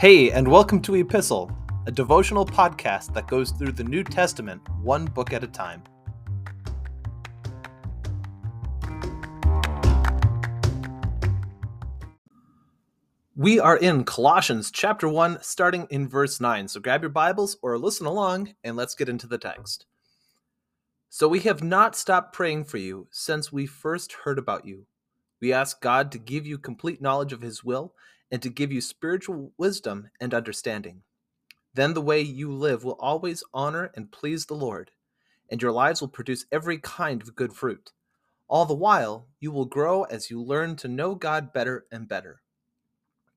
Hey, and welcome to Epistle, a devotional podcast that goes through the New Testament one book at a time. We are in Colossians chapter 1, starting in verse 9. So grab your Bibles or listen along, and let's get into the text. So we have not stopped praying for you since we first heard about you. We ask God to give you complete knowledge of His will and to give you spiritual wisdom and understanding. Then the way you live will always honor and please the Lord, and your lives will produce every kind of good fruit. All the while, you will grow as you learn to know God better and better.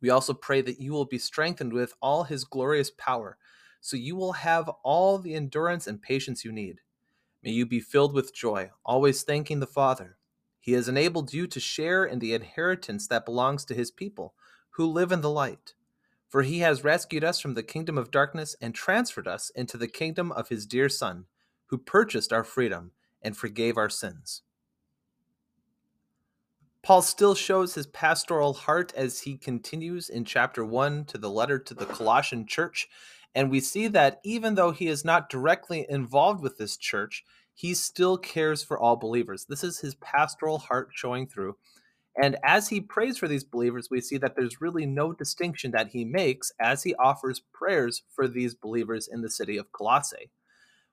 We also pray that you will be strengthened with all his glorious power, so you will have all the endurance and patience you need. May you be filled with joy, always thanking the Father. He has enabled you to share in the inheritance that belongs to his people who live in the light. For he has rescued us from the kingdom of darkness and transferred us into the kingdom of his dear Son, who purchased our freedom and forgave our sins. Paul still shows his pastoral heart as he continues in chapter 1 to the letter to the Colossian church. And we see that even though he is not directly involved with this church, he still cares for all believers. This is his pastoral heart showing through. And as he prays for these believers, we see that there's really no distinction that he makes as he offers prayers for these believers in the city of Colossae.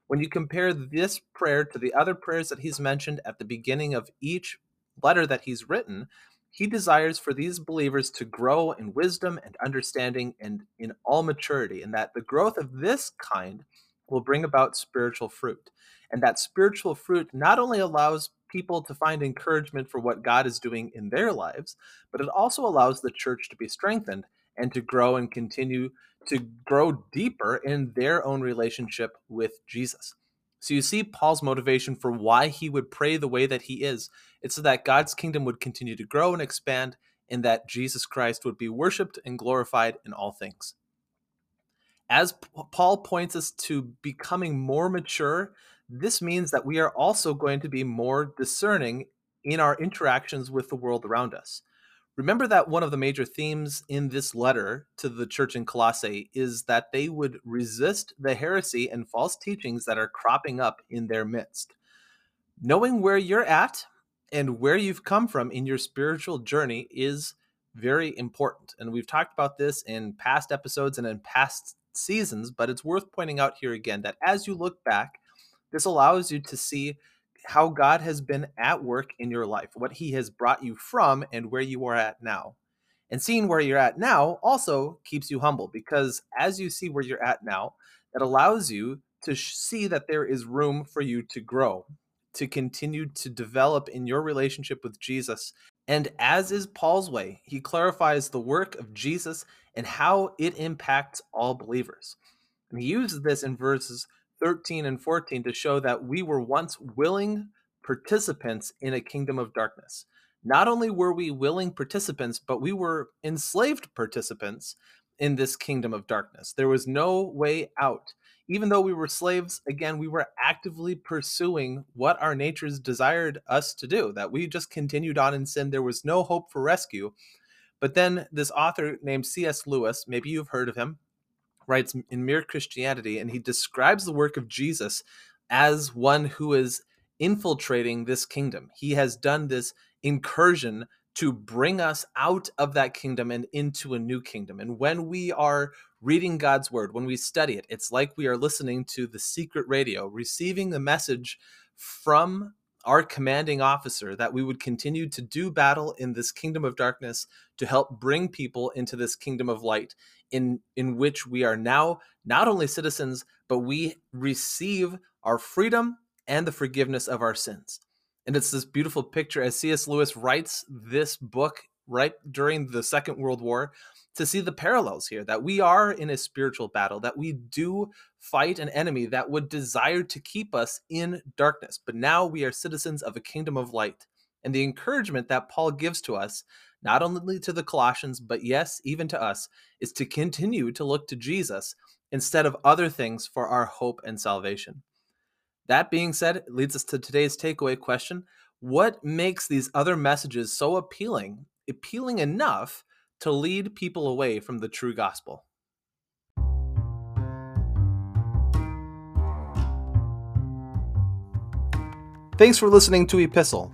When you compare this prayer to the other prayers that he's mentioned at the beginning of each letter that he's written, he desires for these believers to grow in wisdom and understanding and in all maturity, and that the growth of this kind will bring about spiritual fruit. And that spiritual fruit not only allows people to find encouragement for what God is doing in their lives, but it also allows the church to be strengthened and to grow and continue to grow deeper in their own relationship with Jesus. So you see Paul's motivation for why he would pray the way that he is. It's so that God's kingdom would continue to grow and expand and that Jesus Christ would be worshiped and glorified in all things. As Paul points us to becoming more mature, this means that we are also going to be more discerning in our interactions with the world around us. Remember that one of the major themes in this letter to the church in Colossae is that they would resist the heresy and false teachings that are cropping up in their midst. Knowing where you're at and where you've come from in your spiritual journey is very important. And we've talked about this in past episodes and in past seasons, but it's worth pointing out here again that as you look back this allows you to see how God has been at work in your life, what he has brought you from, and where you are at now. And seeing where you're at now also keeps you humble because as you see where you're at now, it allows you to see that there is room for you to grow, to continue to develop in your relationship with Jesus. And as is Paul's way, he clarifies the work of Jesus and how it impacts all believers. And he uses this in verses 13 and 14 to show that we were once willing participants in a kingdom of darkness. Not only were we willing participants, but we were enslaved participants in this kingdom of darkness. There was no way out. Even though we were slaves, again, we were actively pursuing what our natures desired us to do, that we just continued on in sin. There was no hope for rescue. But then this author named C.S. Lewis, maybe you've heard of him, writes in Mere Christianity, and he describes the work of Jesus as one who is infiltrating this kingdom. He has done this incursion to bring us out of that kingdom and into a new kingdom. And when we are reading God's word, when we study it, it's like we are listening to the secret radio, receiving the message from our commanding officer that we would continue to do battle in this kingdom of darkness to help bring people into this kingdom of light in in which we are now not only citizens but we receive our freedom and the forgiveness of our sins. And it's this beautiful picture as cs lewis writes this book right during the second world war to see the parallels here that we are in a spiritual battle that we do fight an enemy that would desire to keep us in darkness but now we are citizens of a kingdom of light. And the encouragement that paul gives to us not only to the Colossians, but yes, even to us, is to continue to look to Jesus instead of other things for our hope and salvation. That being said, it leads us to today's takeaway question What makes these other messages so appealing, appealing enough to lead people away from the true gospel? Thanks for listening to Epistle.